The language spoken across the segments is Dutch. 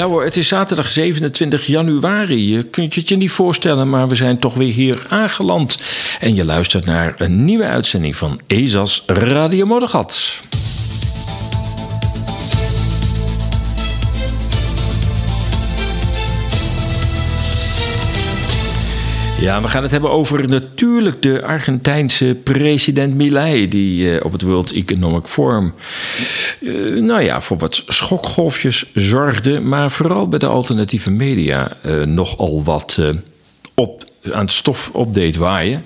Ja hoor, het is zaterdag 27 januari. Je kunt het je niet voorstellen, maar we zijn toch weer hier aangeland. En je luistert naar een nieuwe uitzending van ESA's Radio Moddergat. Ja, we gaan het hebben over natuurlijk de Argentijnse president Milei... die eh, op het World Economic Forum eh, nou ja, voor wat schokgolfjes zorgde... maar vooral bij de alternatieve media eh, nogal wat op, aan het stof op deed waaien.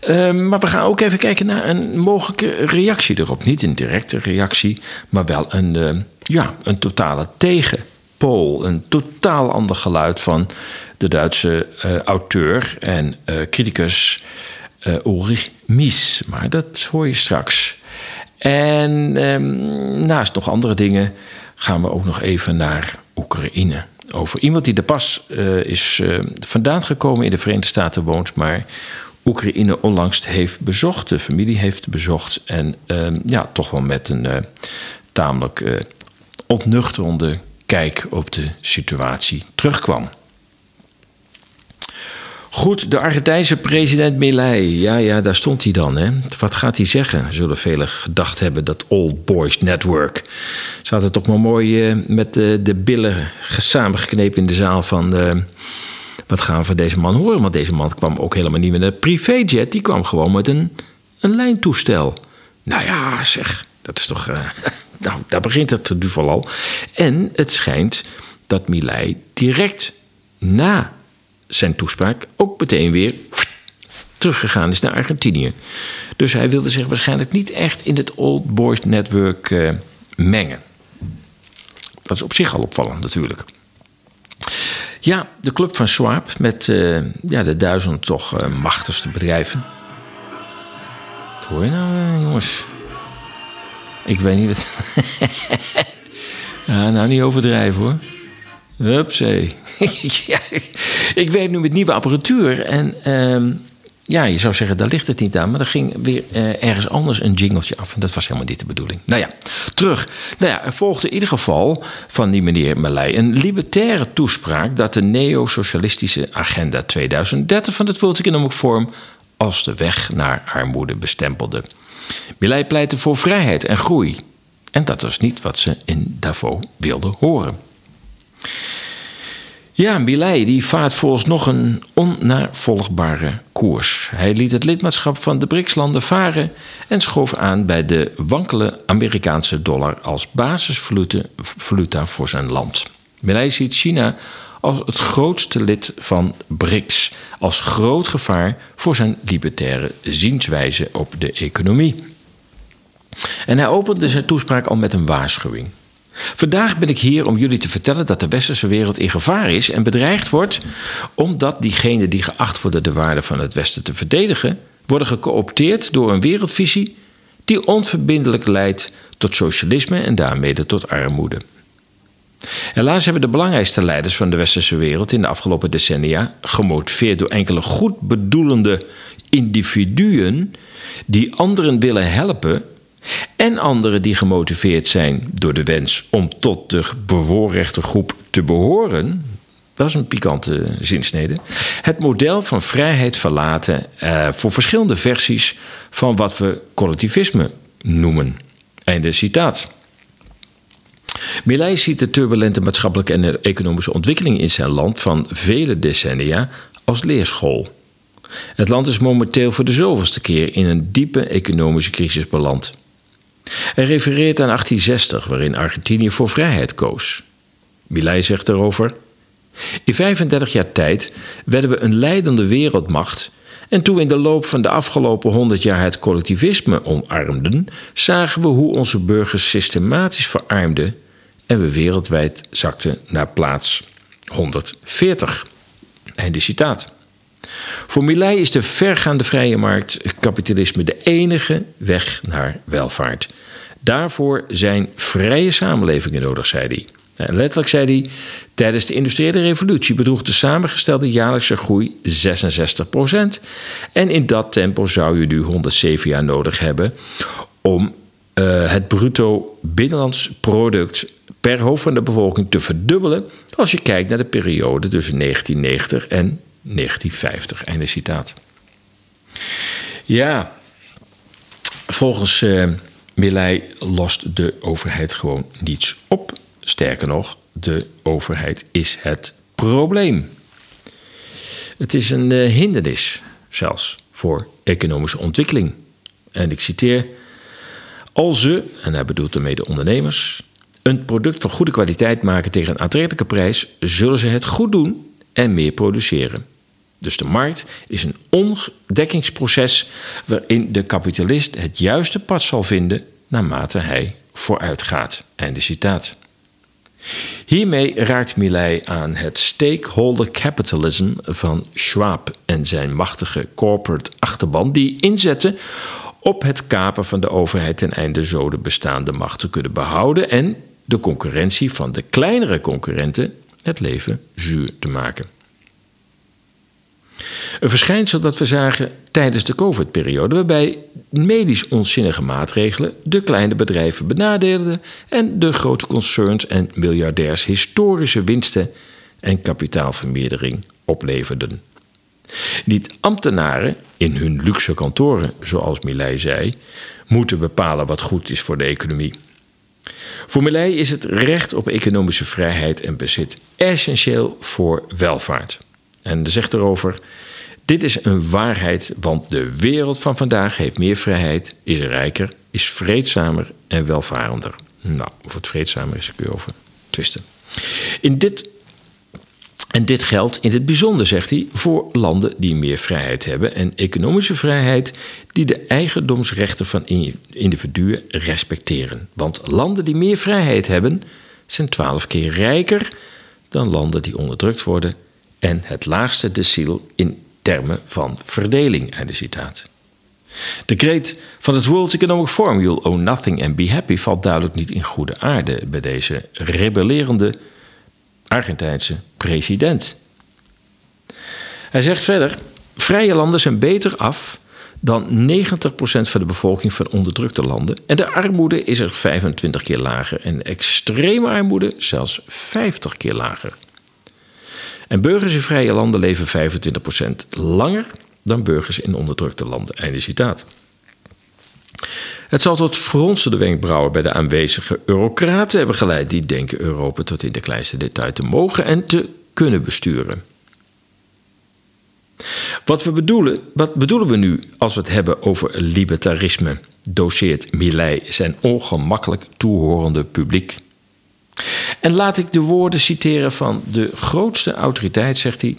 Eh, maar we gaan ook even kijken naar een mogelijke reactie erop. Niet een directe reactie, maar wel een, ja, een totale tegenpool. Een totaal ander geluid van de Duitse eh, auteur en eh, criticus eh, Ulrich Mies. Maar dat hoor je straks. En ehm, naast nog andere dingen gaan we ook nog even naar Oekraïne. Over iemand die er pas is vandaan gekomen in de Verenigde Staten woont, maar Oekraïne onlangs heeft bezocht, de familie heeft bezocht. En ehm, ja, toch wel met een tamelijk ontnuchterende kijk op de situatie terugkwam. Goed, de Argentijnse president Milei. Ja, ja, daar stond hij dan. Hè. Wat gaat hij zeggen? Zullen velen gedacht hebben, dat Old Boys Network. Ze hadden toch maar mooi eh, met eh, de billen samengeknepen in de zaal van... eh, wat gaan we van deze man horen? Want deze man kwam ook helemaal niet met een privéjet. Die kwam gewoon met een, een lijntoestel. Nou ja, zeg, dat is toch... eh, nou, daar begint het duvel al. En het schijnt dat Milei direct na zijn toespraak ook meteen weer teruggegaan is naar Argentinië. Dus hij wilde zich waarschijnlijk niet echt in het Old Boys Network eh, mengen. Dat is op zich al opvallend natuurlijk. Ja, de club van Schwab met eh, ja, de duizend toch eh, machtigste bedrijven. Wat hoor je nou, jongens? Ik weet niet wat. ja, nou, niet overdrijven hoor. Hupzee. ja, ik werk nu met nieuwe apparatuur. En ehm, ja, je zou zeggen, daar ligt het niet aan. Maar er ging weer eh, ergens anders een jingletje af. En dat was helemaal niet de bedoeling. Nou ja, terug. Nou ja, er volgde in ieder geval van die meneer Malay een libertaire toespraak... dat de neo-socialistische agenda 2030 van het World Economic Forum... als de weg naar armoede bestempelde. Milei pleitte voor vrijheid en groei. En dat was niet wat ze in Davos wilden horen. Ja, Milei die vaart volgens nog een onnavolgbare koers. Hij liet het lidmaatschap van de BRICS-landen varen en schoof aan bij de wankele Amerikaanse dollar als basisvaluta voor zijn land. Milei ziet China als het grootste lid van BRICS, als groot gevaar voor zijn libertaire zienswijze op de economie. En hij opende zijn toespraak al met een waarschuwing. Vandaag ben ik hier om jullie te vertellen dat de westerse wereld in gevaar is en bedreigd wordt, omdat diegenen die geacht worden de waarden van het Westen te verdedigen, worden gecoopteerd door een wereldvisie die onverbindelijk leidt tot socialisme en daarmee tot armoede. Helaas hebben de belangrijkste leiders van de westerse wereld in de afgelopen decennia, gemotiveerd door enkele goed bedoelende individuen die anderen willen helpen, en anderen die gemotiveerd zijn door de wens om tot de bevoorrechte groep te behoren. Dat is een pikante zinsnede. Het model van vrijheid verlaten eh, voor verschillende versies van wat we collectivisme noemen. Einde citaat. Milei ziet de turbulente maatschappelijke en economische ontwikkeling in zijn land van vele decennia als leerschool. Het land is momenteel voor de zoveelste keer in een diepe economische crisis beland. Hij refereert aan 1860, waarin Argentinië voor vrijheid koos. Milei zegt daarover: In 35 jaar tijd werden we een leidende wereldmacht En toen we in de loop van de afgelopen 100 jaar het collectivisme omarmden, zagen we hoe onze burgers systematisch verarmden en we wereldwijd zakten naar plaats 140. Einde citaat. Voor Milei is de vergaande vrije markt kapitalisme de enige weg naar welvaart. Daarvoor zijn vrije samenlevingen nodig, zei hij. En letterlijk zei hij: Tijdens de industriële revolutie bedroeg de samengestelde jaarlijkse groei 66%. En in dat tempo zou je nu 107 jaar nodig hebben om uh, het bruto binnenlands product per hoofd van de bevolking te verdubbelen. Als je kijkt naar de periode tussen 1990 en 1950. Einde citaat. Ja, volgens uh, lost de overheid gewoon niets op. Sterker nog, de overheid is het probleem. Het is een uh, hindernis zelfs voor economische ontwikkeling. En ik citeer: Als ze, en hij bedoelt ermee de ondernemers, een product van goede kwaliteit maken tegen een aantrekkelijke prijs, zullen ze het goed doen en meer produceren. Dus de markt is een ontdekkingsproces waarin de kapitalist het juiste pad zal vinden naarmate hij vooruitgaat. Einde citaat. Hiermee raakt Milley aan het stakeholder capitalism van Schwab en zijn machtige corporate achterban, die inzetten op het kapen van de overheid ten einde zo de bestaande macht te kunnen behouden en de concurrentie van de kleinere concurrenten het leven zuur te maken. Een verschijnsel dat we zagen tijdens de COVID-periode, waarbij medisch onzinnige maatregelen de kleine bedrijven benadeelden en de grote concerns en miljardairs historische winsten en kapitaalvermeerdering opleverden. Niet ambtenaren in hun luxe kantoren, zoals Millet zei, moeten bepalen wat goed is voor de economie. Voor Millet is het recht op economische vrijheid en bezit essentieel voor welvaart. En zegt erover: Dit is een waarheid, want de wereld van vandaag heeft meer vrijheid, is rijker, is vreedzamer en welvarender. Nou, of het vreedzamer is, kun je over twisten. In dit, en dit geldt in het bijzonder, zegt hij, voor landen die meer vrijheid hebben en economische vrijheid die de eigendomsrechten van individuen respecteren. Want landen die meer vrijheid hebben, zijn twaalf keer rijker dan landen die onderdrukt worden en het laagste deciel in termen van verdeling. Einde citaat. De kreet van het World Economic Forum, You'll own nothing and be happy, valt duidelijk niet in goede aarde bij deze rebellerende Argentijnse president. Hij zegt verder: vrije landen zijn beter af dan 90% van de bevolking van onderdrukte landen. En de armoede is er 25 keer lager en extreme armoede zelfs 50 keer lager. En burgers in vrije landen leven 25% langer dan burgers in onderdrukte landen. Einde citaat. Het zal tot fronsende wenkbrauwen bij de aanwezige eurocraten hebben geleid. Die denken Europa tot in de kleinste detail te mogen en te kunnen besturen. Wat, we bedoelen, wat bedoelen we nu als we het hebben over libertarisme? Doseert Millet zijn ongemakkelijk toehorende publiek. En laat ik de woorden citeren van de grootste autoriteit, zegt hij,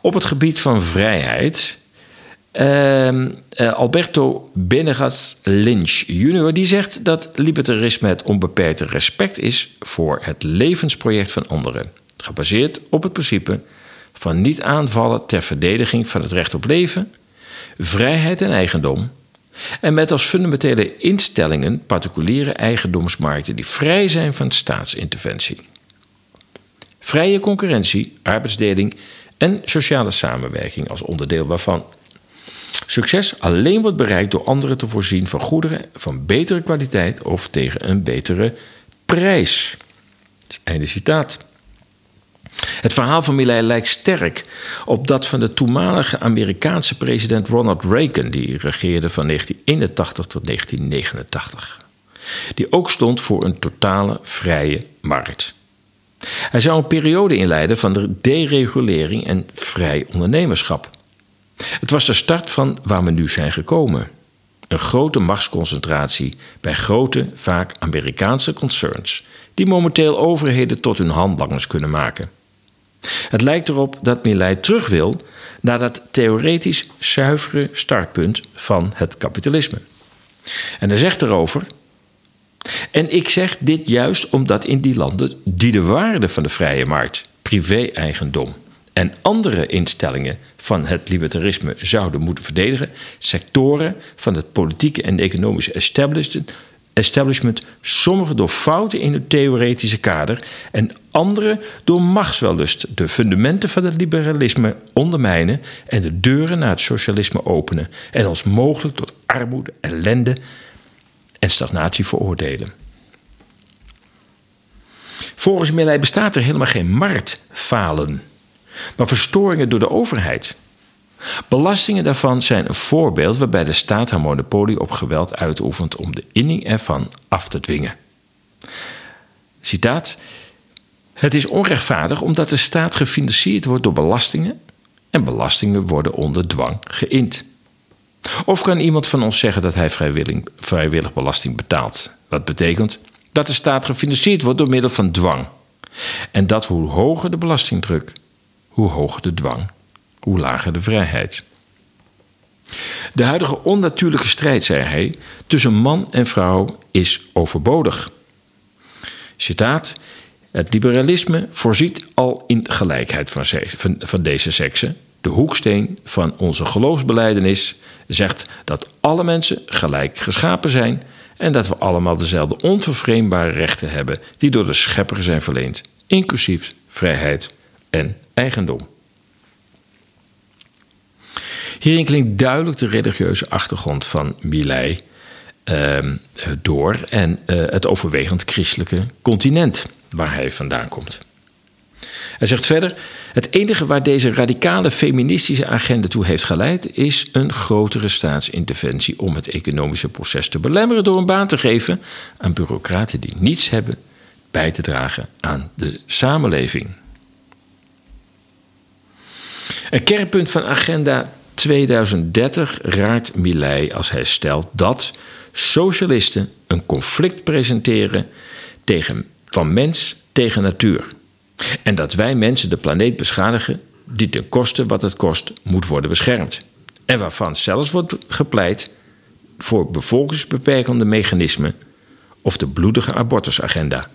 op het gebied van vrijheid. Uh, Alberto Benegas Lynch Jr. die zegt dat libertarisme het onbeperkte respect is voor het levensproject van anderen, gebaseerd op het principe van niet aanvallen ter verdediging van het recht op leven, vrijheid en eigendom en met als fundamentele instellingen particuliere eigendomsmarkten die vrij zijn van staatsinterventie. Vrije concurrentie, arbeidsdeling en sociale samenwerking als onderdeel waarvan. Succes alleen wordt bereikt door anderen te voorzien van goederen van betere kwaliteit of tegen een betere prijs. Einde citaat. Het verhaal van Millet lijkt sterk op dat van de toenmalige Amerikaanse president Ronald Reagan, die regeerde van 1981 tot 1989. Die ook stond voor een totale vrije markt. Hij zou een periode inleiden van de deregulering en vrij ondernemerschap. Het was de start van waar we nu zijn gekomen. Een grote machtsconcentratie bij grote, vaak Amerikaanse concerns, die momenteel overheden tot hun handlangers kunnen maken. Het lijkt erop dat Milei terug wil naar dat theoretisch zuivere startpunt van het kapitalisme. En hij zegt erover. En ik zeg dit juist omdat in die landen die de waarde van de vrije markt, privé-eigendom en andere instellingen van het libertarisme zouden moeten verdedigen, sectoren van het politieke en economische establishment establishment, sommige door fouten in het theoretische kader en andere door machtswellust de fundamenten van het liberalisme ondermijnen en de deuren naar het socialisme openen en ons mogelijk tot armoede, ellende en stagnatie veroordelen. Volgens Milley bestaat er helemaal geen marktfalen, maar verstoringen door de overheid. Belastingen daarvan zijn een voorbeeld waarbij de staat haar monopolie op geweld uitoefent om de inning ervan af te dwingen. Citaat: Het is onrechtvaardig omdat de staat gefinancierd wordt door belastingen en belastingen worden onder dwang geïnd. Of kan iemand van ons zeggen dat hij vrijwillig, belasting betaalt? Wat betekent dat de staat gefinancierd wordt door middel van dwang. En dat hoe hoger de belastingdruk, hoe hoger de dwang hoe lager de vrijheid. De huidige onnatuurlijke strijd, zei hij, tussen man en vrouw is overbodig. Citaat: Het liberalisme voorziet al in gelijkheid van, van, deze seksen. De hoeksteen van onze geloofsbeleidenis zegt dat alle mensen gelijk geschapen zijn en dat we allemaal dezelfde onvervreembare rechten hebben die door de schepper zijn verleend, inclusief vrijheid en eigendom. Hierin klinkt duidelijk de religieuze achtergrond van Milei ehm, door en uh, het overwegend christelijke continent waar hij vandaan komt. Hij zegt verder: Het enige waar deze radicale feministische agenda toe heeft geleid, is een grotere staatsinterventie om het economische proces te belemmeren door een baan te geven aan bureaucraten die niets hebben bij te dragen aan de samenleving. Een kernpunt van agenda 2030 raakt Milei als hij stelt dat socialisten een conflict presenteren tegen, van mens tegen natuur. En dat wij mensen de planeet beschadigen die ten koste wat het kost moet worden beschermd. En waarvan zelfs wordt gepleit voor bevolkingsbeperkende mechanismen of de bloedige abortusagenda.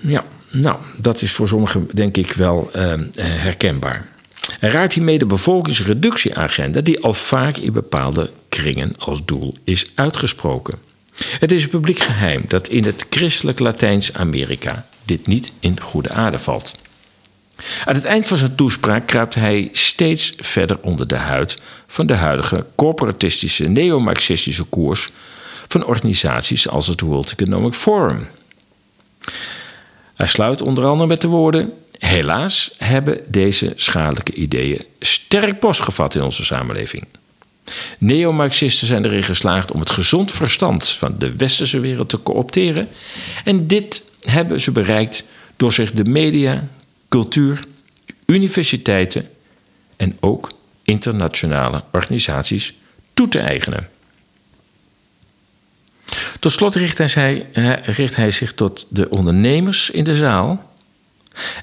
Ja, nou, dat is voor sommigen denk ik wel uh, herkenbaar. Hij raakt hiermee de bevolkingsreductieagenda, die al vaak in bepaalde kringen als doel is uitgesproken. Het is publiek geheim dat in het christelijk Latijns-Amerika dit niet in goede aarde valt. Aan het eind van zijn toespraak kruipt hij steeds verder onder de huid van de huidige corporatistische neo-marxistische koers van organisaties als het World Economic Forum. Hij sluit onder andere met de woorden: Helaas hebben deze schadelijke ideeën sterk postgevat in onze samenleving. Neomarxisten zijn erin geslaagd om het gezond verstand van de westerse wereld te coopteren. En dit hebben ze bereikt door zich de media, cultuur, universiteiten en ook internationale organisaties toe te eigenen. Tot slot richt hij, richt hij zich tot de ondernemers in de zaal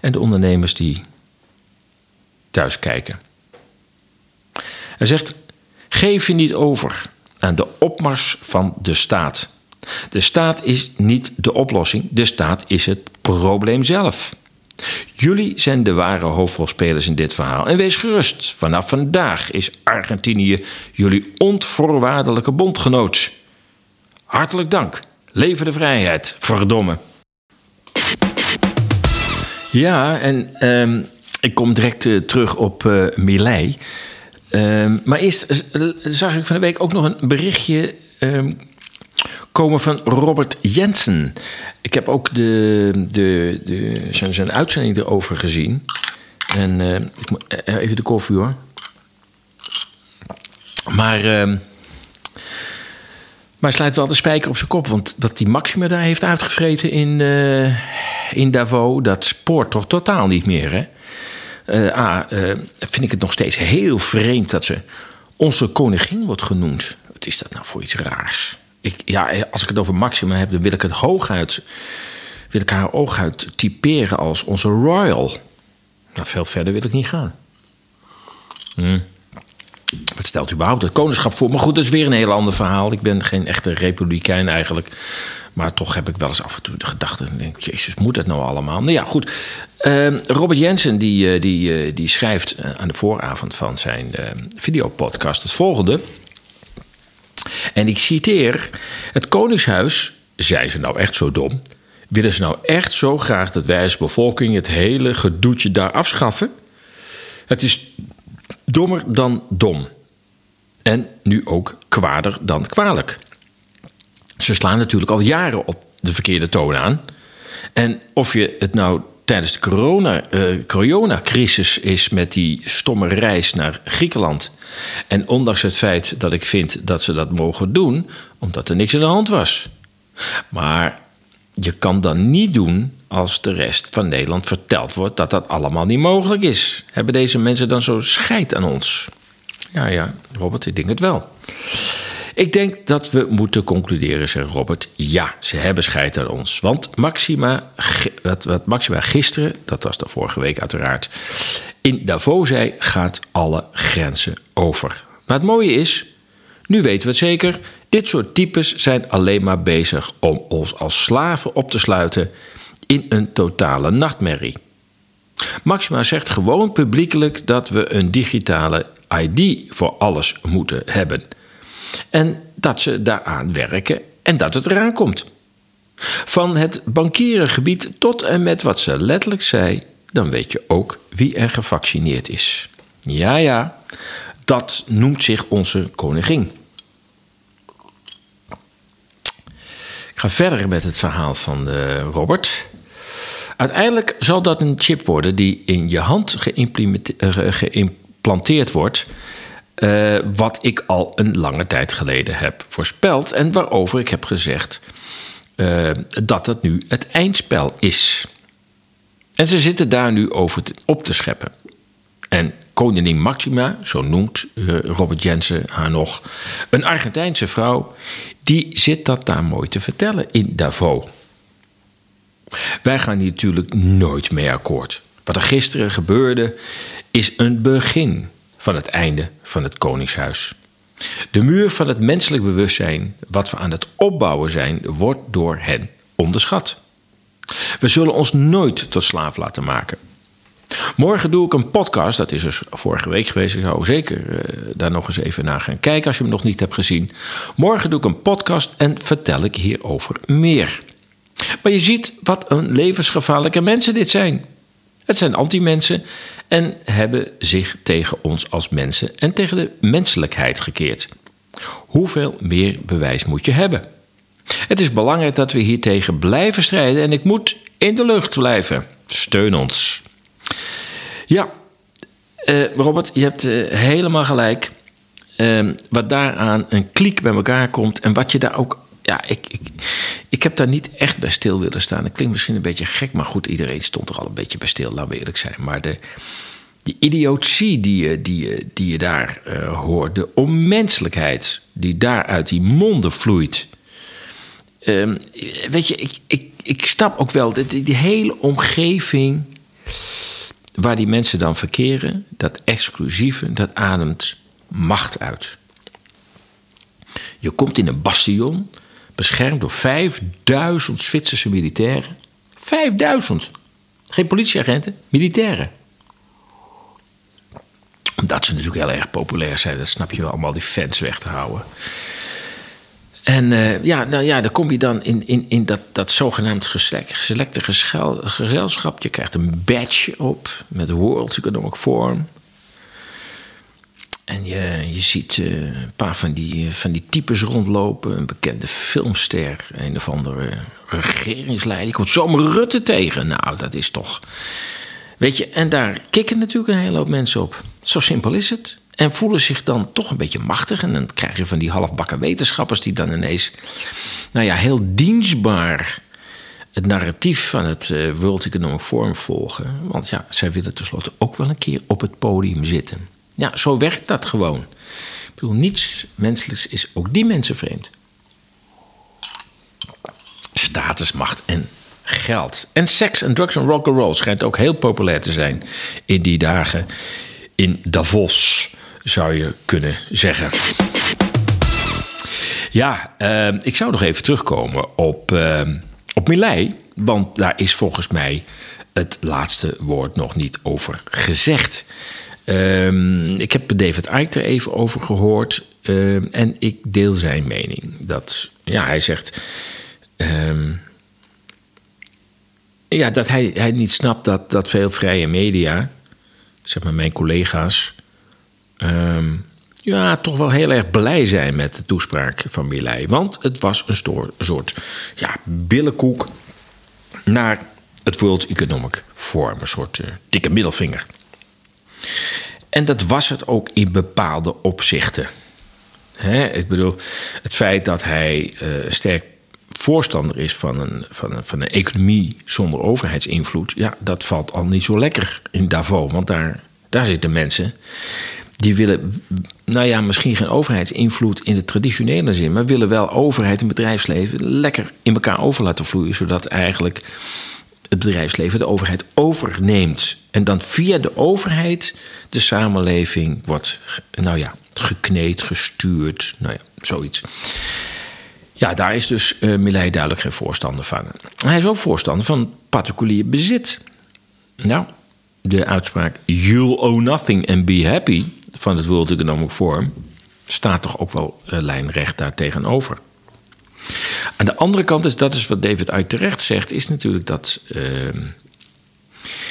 en de ondernemers die thuis kijken. Hij zegt: geef je niet over aan de opmars van de staat. De staat is niet de oplossing, de staat is het probleem zelf. Jullie zijn de ware hoofdrolspelers in dit verhaal. En wees gerust, vanaf vandaag is Argentinië jullie onvoorwaardelijke bondgenoot. Hartelijk dank. Leven de vrijheid, verdomme. Ja, en um, ik kom direct uh, terug op uh, maar eerst zag ik van de week ook nog een berichtje um, komen van Robert Jensen. Ik heb ook de, de, de, zijn, zijn uitzending erover gezien. En ik moet even de koffie hoor. Maar maar sluit wel de spijker op zijn kop. Want dat die Maxima daar heeft uitgevreten in, uh, in Davos, dat spoort toch totaal niet meer. Hè? A, uh, vind ik het nog steeds heel vreemd dat ze onze koningin wordt genoemd. Wat is dat nou voor iets raars? Ik, ja, als ik het over Maxima heb, dan wil ik het hooguit wil ik haar ooguit typeren als onze royal. Nou, veel verder wil ik niet gaan. Hm. Wat stelt überhaupt het koningschap voor? Maar goed, dat is weer een heel ander verhaal. Ik ben geen echte republikein eigenlijk. Maar toch heb ik wel eens af en toe de gedachte... Denk, Jezus, moet dat nou allemaal? Nou ja, goed. Uh, Robert Jensen die, uh, die, uh, die schrijft uh, aan de vooravond van zijn videopodcast het volgende. En ik citeer... Het koningshuis, zijn ze nou echt zo dom... willen ze nou echt zo graag dat wij als bevolking... het hele gedoetje daar afschaffen? Het is dommer dan dom. En nu ook kwader dan kwalijk. Ze slaan natuurlijk al jaren op de verkeerde toon aan. En of je het nou tijdens de corona, uh, coronacrisis is met die stomme reis naar Griekenland. En ondanks het feit dat ik vind dat ze dat mogen doen, omdat er niks aan de hand was. Maar je kan dan niet doen als de rest van Nederland verteld wordt dat dat allemaal niet mogelijk is. Hebben deze mensen dan zo scheid aan ons? Ja, ja, Robert, ik denk het wel. Ik denk dat we moeten concluderen, zegt Robert. Ja, ze hebben scheid aan ons. Want Maxima, wat, Maxima gisteren, dat was de vorige week uiteraard, in Davos zei, gaat alle grenzen over. Maar het mooie is, nu weten we het zeker, dit soort types zijn alleen maar bezig om ons als slaven op te sluiten in een totale nachtmerrie. Maxima zegt gewoon publiekelijk dat we een digitale ID voor alles moeten hebben. En dat ze daaraan werken en dat het eraan komt. Van het bankierengebied tot en met wat ze letterlijk zei, dan weet je ook wie er gevaccineerd is. Ja, ja, dat noemt zich onze koningin. Ik ga verder met het verhaal van uh, Robert. Uiteindelijk zal dat een chip worden die in je hand geïmplanteerd wordt. Uh, wat ik al een lange tijd geleden heb voorspeld. En waarover ik heb gezegd uh, dat het nu het eindspel is. En ze zitten daar nu over op te scheppen. En koningin Maxima, zo noemt Robert Jensen haar nog, een Argentijnse vrouw, die zit dat daar mooi te vertellen in Davos. Wij gaan hier natuurlijk nooit mee akkoord. Wat er gisteren gebeurde is een begin van het einde van het Koningshuis. De muur van het menselijk bewustzijn, wat we aan het opbouwen zijn, wordt door hen onderschat. We zullen ons nooit tot slaaf laten maken. Morgen doe ik een podcast, dat is dus vorige week geweest. Ik zou zeker uh, daar nog eens even naar gaan kijken als je hem nog niet hebt gezien. Morgen doe ik een podcast en vertel ik hierover meer. Maar je ziet wat een levensgevaarlijke mensen dit zijn. Het zijn anti-mensen en hebben zich tegen ons als mensen en tegen de menselijkheid gekeerd. Hoeveel meer bewijs moet je hebben? Het is belangrijk dat we hiertegen blijven strijden en ik moet in de lucht blijven. Steun ons. Ja, uh, Robert, je hebt uh, helemaal gelijk. Uh, wat daaraan een kliek bij elkaar komt en wat je daar ook. Ja, ik, ik, ik heb daar niet echt bij stil willen staan. Dat klinkt misschien een beetje gek, maar goed, iedereen stond er al een beetje bij stil, laten we eerlijk zijn. Maar de, die idiotie die je, die je, die je daar uh, hoort, de onmenselijkheid die daar uit die monden vloeit. Um, weet je, ik, ik, ik snap ook wel die, die hele omgeving waar die mensen dan verkeren, dat exclusieve, dat ademt macht uit. Je komt in een bastion, beschermd door 5000 Zwitserse militairen. 5000! Geen politieagenten, militairen. Omdat ze natuurlijk heel erg populair zijn, dat snap je wel, allemaal die fans weg te houden. En uh, ja, nou ja, dan kom je dan in, in, in dat, dat zogenaamd geselecte gezelschap. Je krijgt een badge op met World Economic Forum. Je, je ziet uh, een paar van die, van die types rondlopen. Een bekende filmster, een of andere regeringsleider. Je komt zomaar Rutte tegen. Nou, dat is toch... Weet je, en daar kikken natuurlijk een hele hoop mensen op. Zo simpel is het. En voelen zich dan toch een beetje machtig. En dan krijg je van die halfbakken wetenschappers die dan ineens, nou ja, heel dienstbaar het narratief van het uh, World Economic Forum volgen. Want ja, zij willen tenslotte ook wel een keer op het podium zitten. Ja, zo werkt dat gewoon. Ik bedoel, niets menselijks is ook die mensen vreemd. Status, macht en geld. En seks en drugs en rock'n'roll schijnt ook heel populair te zijn in die dagen in Davos, zou je kunnen zeggen. Ja, uh, ik zou nog even terugkomen op, uh, op Milei. Want daar is volgens mij het laatste woord nog niet over gezegd. Uh, ik heb David Icke er even over gehoord. Uh, en ik deel zijn mening. Dat, ja, hij zegt. Ehm, ja, dat hij, hij niet snapt dat, dat veel vrije media, zeg maar mijn collega's, ehm, ja, toch wel heel erg blij zijn met de toespraak van Milei. Want het was een, soort ja, billenkoek naar het World Economic Forum. Een soort uh, dikke middelvinger. En dat was het ook in bepaalde opzichten. ik bedoel, het feit dat hij uh, sterk voorstander is van een, van, een, van een economie zonder overheidsinvloed, ja, dat valt al niet zo lekker in Davos. Want daar, daar zitten mensen die willen, nou ja, misschien geen overheidsinvloed in de traditionele zin, maar willen wel overheid en bedrijfsleven lekker in elkaar over laten vloeien, zodat eigenlijk het bedrijfsleven de overheid overneemt. En dan via de overheid de samenleving wordt, nou ja, gekneed, gestuurd, nou ja, zoiets. Ja, daar is dus uh, duidelijk geen voorstander van. Hij is ook voorstander van particulier bezit. Nou, de uitspraak You'll own nothing and be happy van het World Economic Forum staat toch ook wel uh, lijnrecht daar tegenover. Aan de andere kant is dat is wat David uit terecht zegt, is natuurlijk dat. Uh,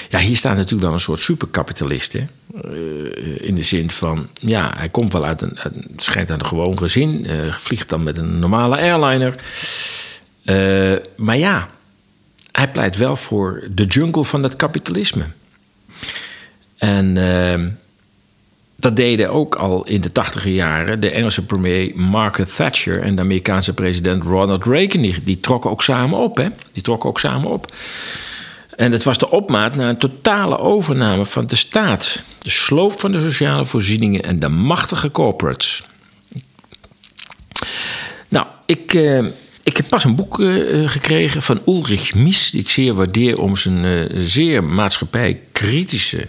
ja, hier staat natuurlijk wel een soort superkapitalist. Uh, in de zin van, ja, hij komt wel uit een, schijnt uit een gewoon gezin, uh, vliegt dan met een normale airliner. Uh, maar ja, hij pleit wel voor de jungle van het kapitalisme. En ehm, dat deden ook al in de tachtiger jaren de Engelse premier Margaret Thatcher en de Amerikaanse president Ronald Reagan. Die, trokken ook samen op, hè? Die trokken ook samen op. En het was de opmaat naar een totale overname van de staat. De sloop van de sociale voorzieningen en de machtige corporates. Nou, ik, uh, ik heb pas een boek uh, gekregen van Ulrich Mies, die ik zeer waardeer om zijn uh, zeer maatschappijkritische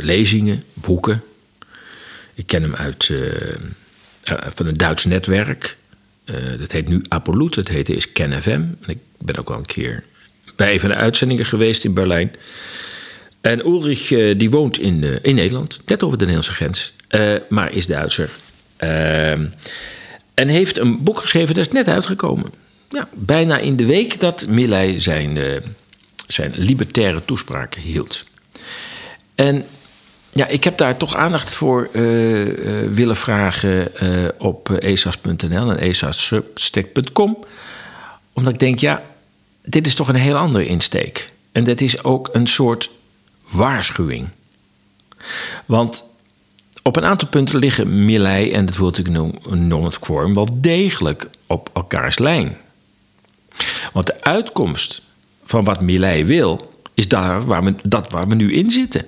lezingen, boeken. Ik ken hem uit van een Duits netwerk. dat heet nu Apollut, het heette is KenFM. Ik ben ook al een keer bij een van de uitzendingen geweest in Berlijn. En Ulrich die woont in, in Nederland, net over de Nederlandse grens, maar is Duitser. En heeft een boek geschreven, dat is net uitgekomen. Ja, bijna in de week dat Milley zijn, zijn libertaire toespraken hield. En ja, ik heb daar toch aandacht voor willen vragen op esas.nl en esas.com. Omdat ik denk, ja, dit is toch een heel andere insteek. En dat is ook een soort waarschuwing. Want op een aantal punten liggen Milley en het World Economic Forum wel degelijk op elkaars lijn. Want de uitkomst van wat Milley wil, is daar waar we, dat waar we nu in zitten.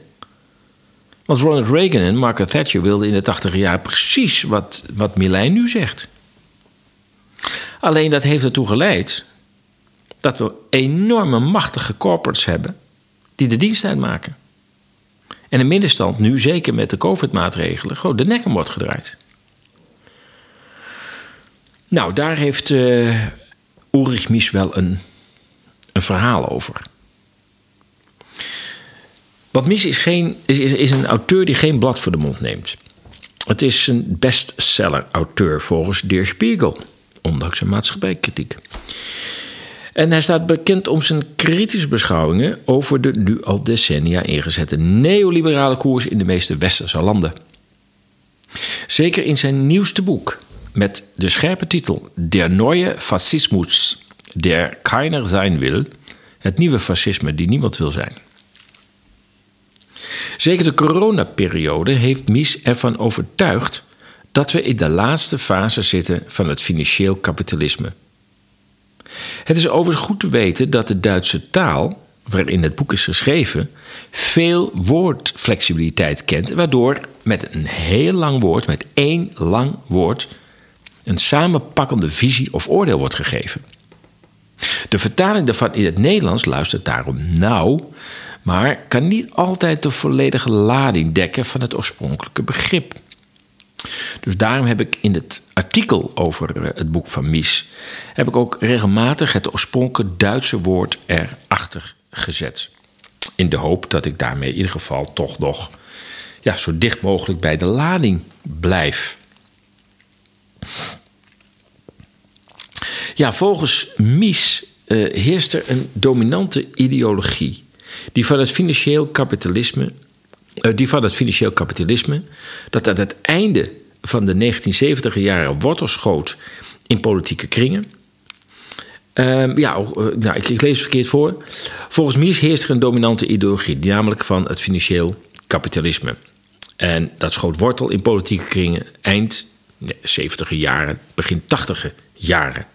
Want Ronald Reagan en Margaret Thatcher wilden in de tachtige jaar precies wat, wat Milley nu zegt. Alleen dat heeft ertoe geleid dat we enorme machtige corporates hebben die de dienst uitmaken. En de middenstand nu, zeker met de COVID-maatregelen, gewoon de nek om wordt gedraaid. Nou, daar heeft uh, Ulrich Mies wel een, een verhaal over. Want Mies is, geen, is, is, is een auteur die geen blad voor de mond neemt. Het is een bestseller-auteur volgens Der Spiegel, ondanks zijn maatschappijkritiek. En hij staat bekend om zijn kritische beschouwingen over de nu al decennia ingezette neoliberale koers in de meeste westerse landen. Zeker in zijn nieuwste boek met de scherpe titel Der neue Faschismus, der keiner sein will, het nieuwe fascisme die niemand wil zijn. Zeker de coronaperiode heeft Mies ervan overtuigd dat we in de laatste fase zitten van het financieel kapitalisme. Het is overigens goed te weten dat de Duitse taal, waarin het boek is geschreven, veel woordflexibiliteit kent, waardoor met een heel lang woord, met één lang woord, een samenpakkende visie of oordeel wordt gegeven. De vertaling daarvan in het Nederlands luistert daarom nauw, maar kan niet altijd de volledige lading dekken van het oorspronkelijke begrip. Dus daarom heb ik in het artikel over eh, het boek van Mies heb ik ook regelmatig het oorspronkelijke Duitse woord erachter gezet. In de hoop dat ik daarmee in ieder geval toch nog ja, zo dicht mogelijk bij de lading blijf. Ja, volgens Mies uh, heerst er een dominante ideologie die van het financieel kapitalisme, uh, die van het financieel kapitalisme dat aan het einde van de 1970er jaren wortel schoot in politieke kringen. Uh, ja, uh, nou, ik, ik, lees het verkeerd voor. Volgens Mies heerst er een dominante ideologie, namelijk van het financieel kapitalisme. En dat schoot wortel in politieke kringen eind 70er jaren, begin 80er jaren.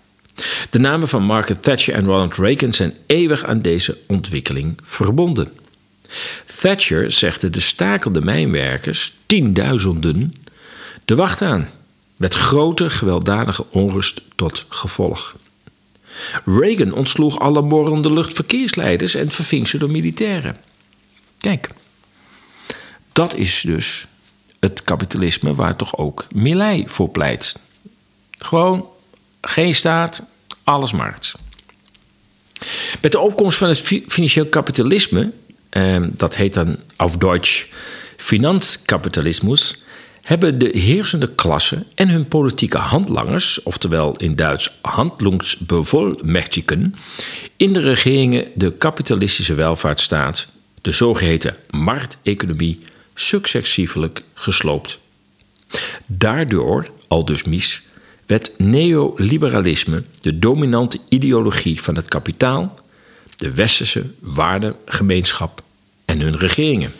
De namen van Margaret Thatcher en Ronald Reagan zijn eeuwig aan deze ontwikkeling verbonden. Thatcher zegde de stakelde mijnwerkers, tienduizenden, de wacht aan, met grote gewelddadige onrust tot gevolg. Reagan ontsloeg alle morrende luchtverkeersleiders en verving ze door militairen. Kijk, dat is dus het kapitalisme waar toch ook Milley voor pleit. Gewoon geen staat, alles markt. Met de opkomst van het financieel kapitalisme, eh, dat heet dan auf Deutsch Finanzkapitalismus, hebben de heersende klasse en hun politieke handlangers, oftewel in Duits handlungsbevollmächtigen, in de regeringen de kapitalistische welvaartsstaat, de zogeheten markteconomie, successievelijk gesloopt. Daardoor, al dus Mies, werd neoliberalisme de dominante ideologie van het kapitaal, de westerse waardegemeenschap en hun regeringen.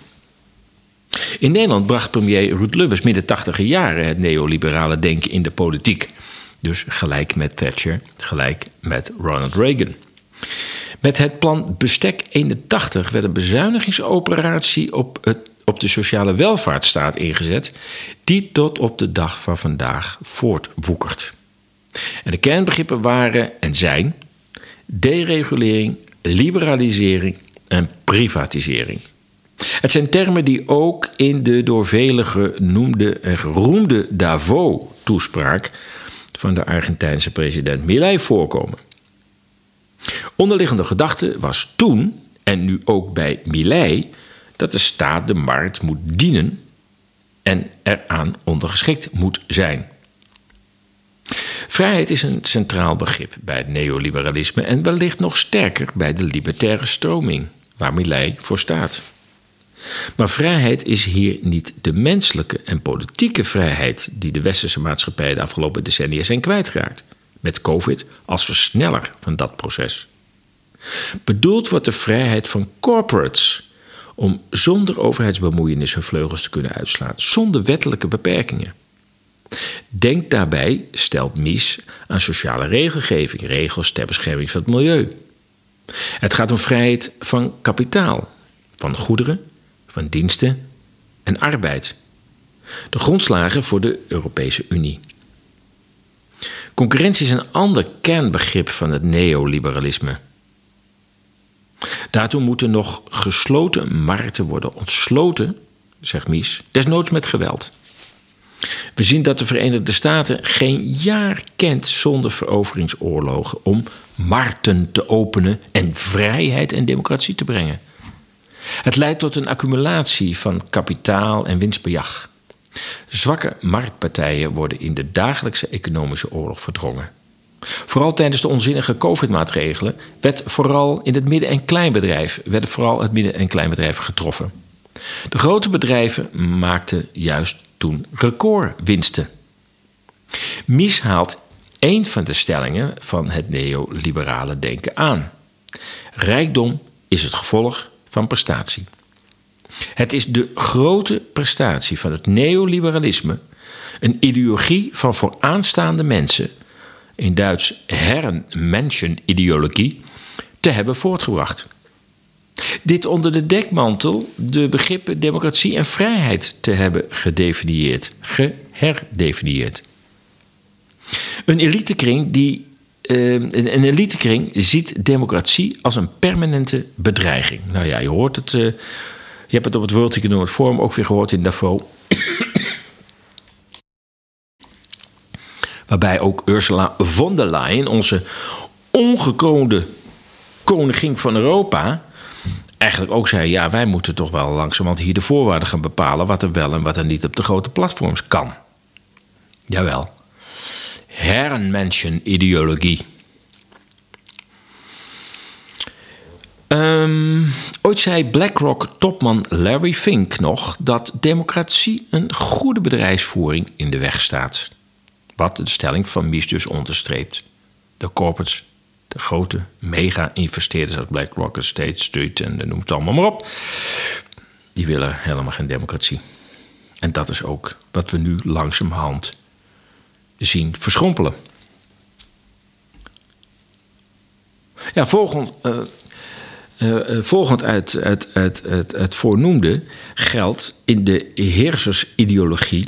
In Nederland bracht premier Ruud Lubbers midden tachtiger jaren het neoliberale denken in de politiek. Dus gelijk met Thatcher, gelijk met Ronald Reagan. Met het plan Bestek 81 werd een bezuinigingsoperatie op, het, op de sociale welvaartsstaat ingezet, die tot op de dag van vandaag voortwoekert. En de kernbegrippen waren en zijn deregulering, liberalisering en privatisering. Het zijn termen die ook in de door velen genoemde en geroemde Davos-toespraak van de Argentijnse president Milei voorkomen. Onderliggende gedachte was toen, en nu ook bij Milei, dat de staat de markt moet dienen en eraan ondergeschikt moet zijn. Vrijheid is een centraal begrip bij het neoliberalisme en wellicht nog sterker bij de libertaire stroming, waar Milei voor staat. Maar vrijheid is hier niet de menselijke en politieke vrijheid die de westerse maatschappij de afgelopen decennia zijn kwijtgeraakt, met COVID als versneller van dat proces. Bedoeld wordt de vrijheid van corporates om zonder overheidsbemoeienis hun vleugels te kunnen uitslaan, zonder wettelijke beperkingen. Denk daarbij, stelt Mies, aan sociale regelgeving, regels ter bescherming van het milieu. Het gaat om vrijheid van kapitaal, van goederen, van diensten en arbeid. De grondslagen voor de Europese Unie. Concurrentie is een ander kernbegrip van het neoliberalisme. Daartoe moeten nog gesloten markten worden ontsloten, zegt Mies, desnoods met geweld. We zien dat de Verenigde Staten geen jaar kent zonder veroveringsoorlogen om markten te openen en vrijheid en democratie te brengen. Het leidt tot een accumulatie van kapitaal en winstbejag. Zwakke marktpartijen worden in de dagelijkse economische oorlog verdrongen. Vooral tijdens de onzinnige COVID-maatregelen werd vooral in het midden- en kleinbedrijf werden vooral het midden- en kleinbedrijf getroffen. De grote bedrijven maakten juist toen recordwinsten. Mies haalt een van de stellingen van het neoliberale denken aan. Rijkdom is het gevolg van prestatie. Het is de grote prestatie van het neoliberalisme, een ideologie van vooraanstaande mensen, in Duits Herrenmenschenideologie, te hebben voortgebracht. Dit onder de dekmantel de begrippen democratie en vrijheid te hebben gedefinieerd, geherdefinieerd. Een elitekring die eh, een, elitekring ziet democratie als een permanente bedreiging. Nou ja, je hoort het. eh, je hebt het op het World Economic Forum ook weer gehoord in Davos. Waarbij ook Ursula von der Leyen, onze ongekroonde koningin van Europa, eigenlijk ook zei: ja, wij moeten toch wel langzamerhand hier de voorwaarden gaan bepalen. wat er wel en wat er niet op de grote platforms kan. Jawel. Herrenmenschen-ideologie. Ehm, ooit zei BlackRock-topman Larry Fink nog dat democratie een goede bedrijfsvoering in de weg staat. Wat de stelling van Mies dus onderstreept. De corporates, de grote mega-investeerders als BlackRock State Street en noem het allemaal maar op, die willen helemaal geen democratie. En dat is ook wat we nu langzamerhand zien verschrompelen. Ja, volgend, eh, eh, eh, volgend uit, uit, uit, uit het voornoemde geldt in de heersersideologie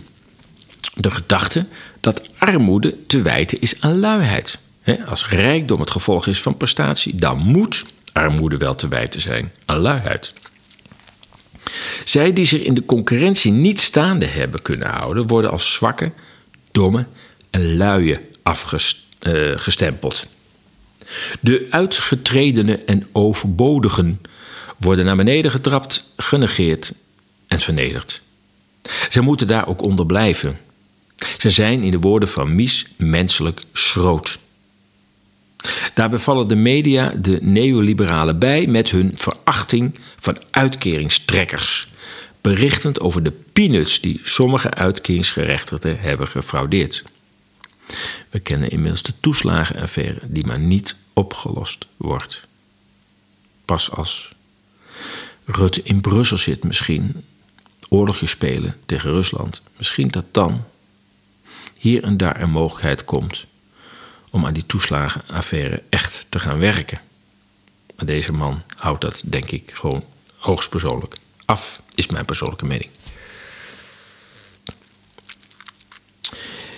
de gedachte dat armoede te wijten is aan luiheid. Als rijkdom het gevolg is van prestatie, dan moet armoede wel te wijten zijn aan luiheid. Zij die zich in de concurrentie niet staande hebben kunnen houden, worden als zwakke, domme en luie afgestempeld. De uitgetredenen en overbodigen worden naar beneden getrapt, genegeerd en vernederd. Zij moeten daar ook onder blijven. Ze zijn in de woorden van Mies menselijk schroot. Daarbij vallen de media de neoliberalen bij met hun verachting van uitkeringstrekkers, berichtend over de peanuts die sommige uitkeringsgerechtigden hebben gefraudeerd. We kennen inmiddels de toeslagenaffaire die maar niet opgelost wordt. Pas als Rutte in Brussel zit misschien, oorlogje spelen tegen Rusland, misschien dat dan hier en daar een mogelijkheid komt om aan die toeslagenaffaire echt te gaan werken. Maar deze man houdt dat, denk ik, gewoon hoogstpersoonlijk af, is mijn persoonlijke mening.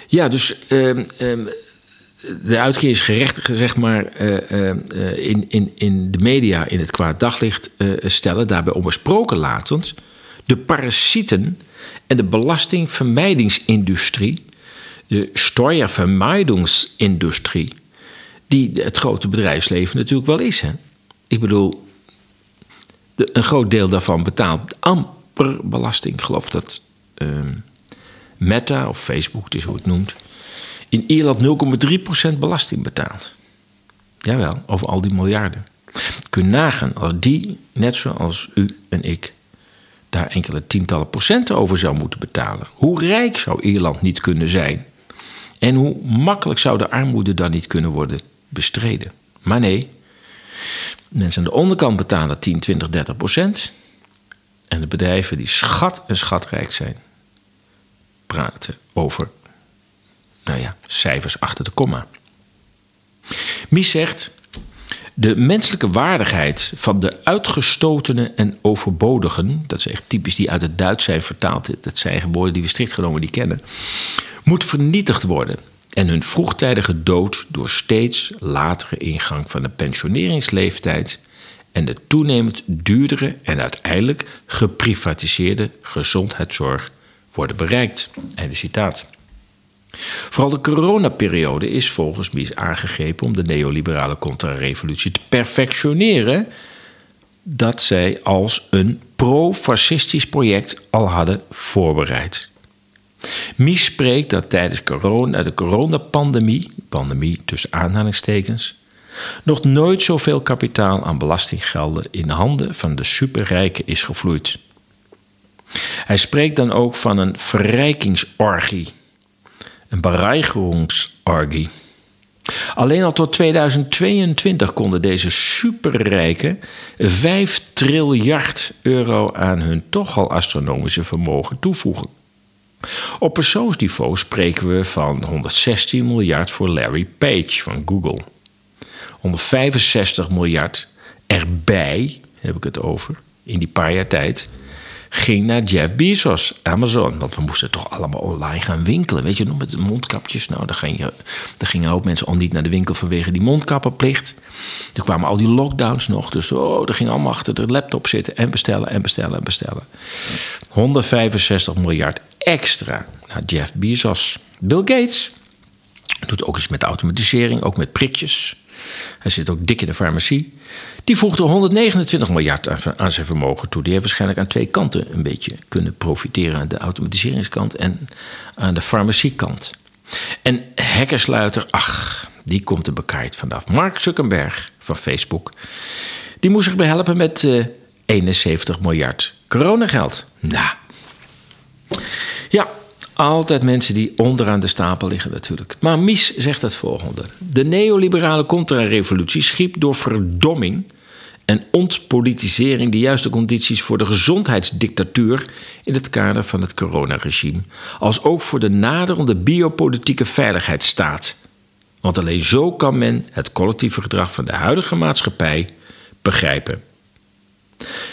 Ja, dus ehm, de uitkeringsgerechtigen, zeg maar, eh, eh, in, in, in de media in het kwaad daglicht eh, stellen, daarbij onbesproken latend, de parasieten en de belastingvermijdingsindustrie, de Steuervermeidungsindustrie, die het grote bedrijfsleven natuurlijk wel is. Hè? Ik bedoel, een groot deel daarvan betaalt amper belasting. Ik geloof dat ehm, Meta, of Facebook, het is hoe het noemt, in Ierland 0,3% belasting betaalt. Jawel, over al die miljarden. Kun je nagaan als die, net zoals u en ik, daar enkele tientallen procenten over zou moeten betalen. Hoe rijk zou Ierland niet kunnen zijn? En hoe makkelijk zou de armoede dan niet kunnen worden bestreden? Maar nee, mensen aan de onderkant betalen 10, 20, 30 procent. En de bedrijven die schat en schatrijk zijn, praten over nou ja, cijfers achter de komma. Mies zegt: De menselijke waardigheid van de uitgestotenen en overbodigen, dat is echt typisch die uit het Duits zijn vertaald, dat zijn woorden die we strikt genomen niet kennen, moet vernietigd worden en hun vroegtijdige dood door steeds latere ingang van de pensioneringsleeftijd en de toenemend duurdere en uiteindelijk geprivatiseerde gezondheidszorg worden bereikt. Einde citaat. Vooral de coronaperiode is volgens Mies aangegrepen om de neoliberale contra-revolutie te perfectioneren dat zij als een pro-fascistisch project al hadden voorbereid. Mies spreekt dat tijdens corona, de coronapandemie, pandemie tussen aanhalingstekens, nog nooit zoveel kapitaal aan belastinggelden in de handen van de superrijken is gevloeid. Hij spreekt dan ook van een verrijkingsorgie, een bereicherungsorgie. Alleen al tot 2022 konden deze superrijken 5 triljard euro aan hun toch al astronomische vermogen toevoegen. Op persoonsniveau spreken we van 116 miljard voor Larry Page van Google. 165 miljard erbij, heb ik het over, in die paar jaar tijd, ging naar Jeff Bezos, Amazon. Want we moesten toch allemaal online gaan winkelen. Weet je nog, met de mondkapjes. Nou, daar, ging daar gingen ook mensen al niet naar de winkel vanwege die mondkappenplicht. Toen kwamen al die lockdowns nog. Dus oh, er ging allemaal achter de laptop zitten en bestellen en bestellen en bestellen. 165 miljard extra naar Jeff Bezos. Bill Gates doet ook iets met automatisering, ook met prikjes. Hij zit ook dik in de farmacie. Die voegde 129 miljard aan zijn vermogen toe. Die heeft waarschijnlijk aan twee kanten een beetje kunnen profiteren. Aan de automatiseringskant en aan de farmaciekant. En hekkersluiter, ach, die komt er bekaaid vanaf. Mark Zuckerberg van Facebook. Die moest zich behelpen met uh, 71 miljard coronageld. Nou. Ja, altijd mensen die onderaan de stapel liggen natuurlijk. Maar Mies zegt het volgende. De neoliberale contra-revolutie schiep door verdomming en ontpolitisering de juiste condities voor de gezondheidsdictatuur in het kader van het coronaregime, als ook voor de naderende biopolitieke veiligheidsstaat. Want alleen zo kan men het collectieve gedrag van de huidige maatschappij begrijpen.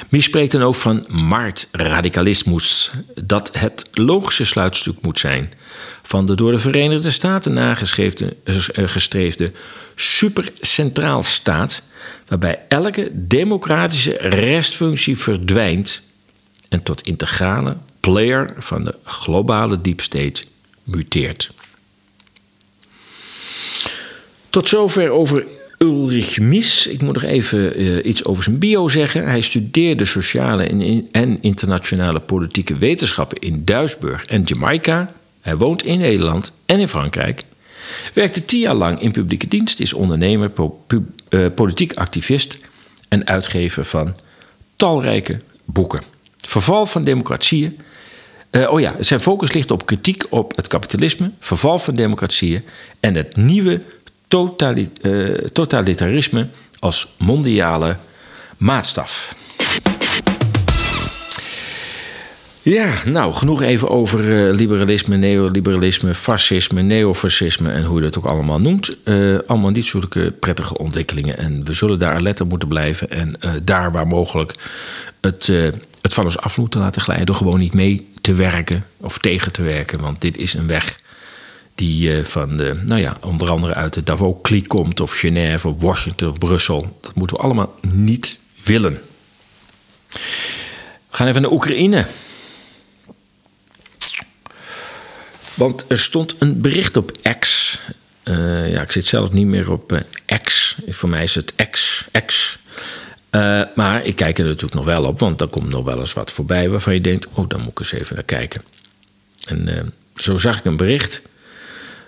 Mies spreekt dan ook van marktradicalismus, dat het logische sluitstuk moet zijn van de door de Verenigde Staten nagestreefde eh, supercentraalstaat, waarbij elke democratische restfunctie verdwijnt en tot integrale player van de globale deep state muteert. Tot zover over Ulrich Mies. Ik moet nog even uh, iets over zijn bio zeggen. Hij studeerde sociale en, internationale politieke wetenschappen in Duisburg en Jamaica. Hij woont in Nederland en in Frankrijk. Werkte tien jaar lang in publieke dienst, is ondernemer, uh, politiek activist en uitgever van talrijke boeken. Verval van democratieën. Uh, oh ja, zijn focus ligt op kritiek op het kapitalisme, verval van democratieën en het nieuwe eh, totalitarisme als mondiale maatstaf. Ja, nou, genoeg even over uh, liberalisme, neoliberalisme, fascisme, neofascisme en hoe je dat ook allemaal noemt. Uh, allemaal niet zulke prettige ontwikkelingen. En we zullen daar alert moeten blijven. En daar waar mogelijk het, het van ons af moeten laten glijden. Door gewoon niet mee te werken of tegen te werken. Want dit is een weg die uh, van, de, nou ja, onder andere uit de Davos-kliek komt, of Genève, of Washington, of Brussel. Dat moeten we allemaal niet willen. We gaan even naar Oekraïne. Want er stond een bericht op X. Uh, ja, ik zit zelf niet meer op uh, X. Voor mij is het X. X. Maar ik kijk er natuurlijk nog wel op, want er komt nog wel eens wat voorbij waarvan je denkt: oh, dan moet ik eens even naar kijken. En zo zag ik een bericht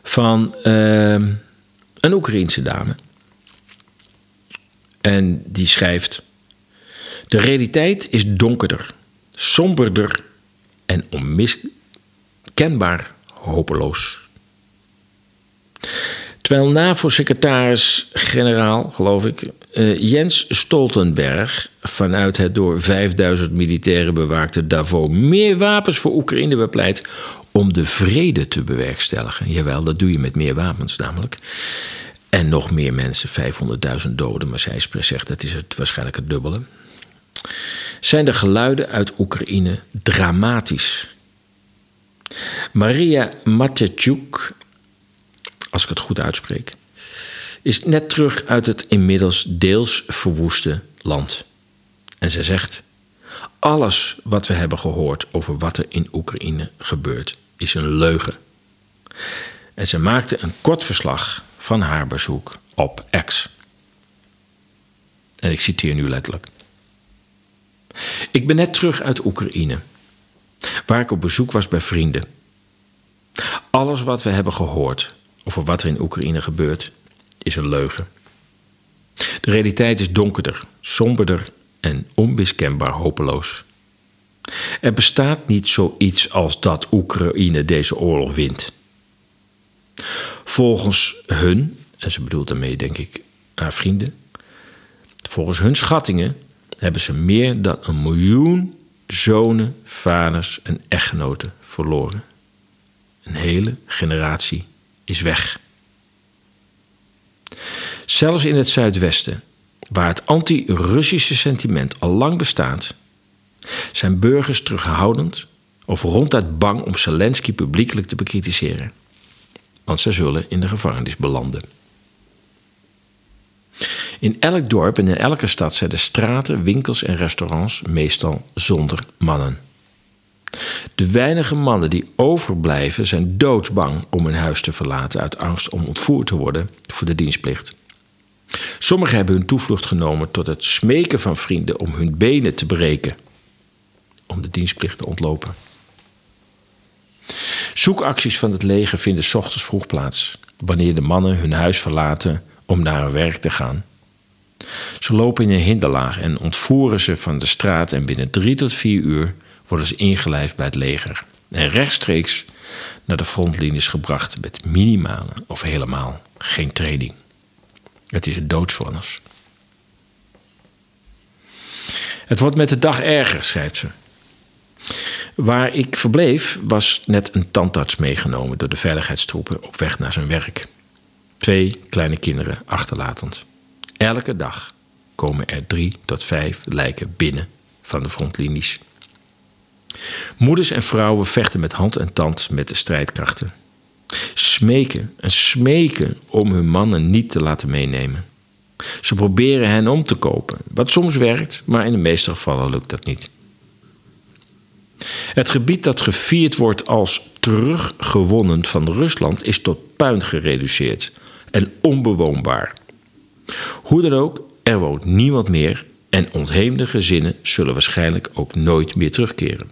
van uh, een Oekraïense dame. En die schrijft: De realiteit is donkerder, somberder en onmiskenbaar hopeloos. Terwijl NAVO-secretaris-generaal, geloof ik, uh, Jens Stoltenberg vanuit het door 5000 militairen bewaakte Davos meer wapens voor Oekraïne bepleit om de vrede te bewerkstelligen. Jawel, dat doe je met meer wapens namelijk. En nog meer mensen, 500.000 doden, maar zij zegt dat is het waarschijnlijk het dubbele. Zijn de geluiden uit Oekraïne dramatisch? Maria Matjatjuk, als ik het goed uitspreek, is net terug uit het inmiddels deels verwoeste land. En ze zegt: Alles wat we hebben gehoord over wat er in Oekraïne gebeurt, is een leugen. En ze maakte een kort verslag van haar bezoek op X. En ik citeer nu letterlijk. Ik ben net terug uit Oekraïne, waar ik op bezoek was bij vrienden. Alles wat we hebben gehoord over wat er in Oekraïne gebeurt, is een leugen. De realiteit is donkerder, somberder en onmiskenbaar hopeloos. Er bestaat niet zoiets als dat Oekraïne deze oorlog wint. Volgens hun, en ze bedoelt daarmee denk ik haar vrienden, volgens hun schattingen hebben ze meer dan een miljoen zonen, vaders en echtgenoten verloren. Een hele generatie is weg. Zelfs in het zuidwesten, waar het anti-Russische sentiment al lang bestaat, Zijn burgers terughoudend of ronduit bang om Zelensky publiekelijk te bekritiseren? Want ze zullen in de gevangenis belanden. In elk dorp en in elke stad zijn de straten, winkels en restaurants meestal zonder mannen. De weinige mannen die overblijven zijn doodsbang om hun huis te verlaten uit angst om ontvoerd te worden voor de dienstplicht. Sommigen hebben hun toevlucht genomen tot het smeken van vrienden om hun benen te breken, om de dienstplicht te ontlopen. Zoekacties van het leger vinden s ochtends vroeg plaats, wanneer de mannen hun huis verlaten om naar hun werk te gaan. Ze lopen in een hinderlaag en ontvoeren ze van de straat en binnen drie tot vier uur worden ze ingelijfd bij het leger en rechtstreeks naar de frontlinies gebracht met minimale of helemaal geen training. Het is een doodsvonnis. Het wordt met de dag erger, schrijft ze. Waar ik verbleef was net een tandarts meegenomen door de veiligheidstroepen op weg naar zijn werk. Twee kleine kinderen achterlatend. Elke dag komen er drie tot vijf lijken binnen van de frontlinies. Moeders en vrouwen vechten met hand en tand met de strijdkrachten. Smeken en smeken om hun mannen niet te laten meenemen. Ze proberen hen om te kopen, wat soms werkt, maar in de meeste gevallen lukt dat niet. Het gebied dat gevierd wordt als teruggewonnen van Rusland is tot puin gereduceerd en onbewoonbaar. Hoe dan ook, er woont niemand meer en ontheemde gezinnen zullen waarschijnlijk ook nooit meer terugkeren.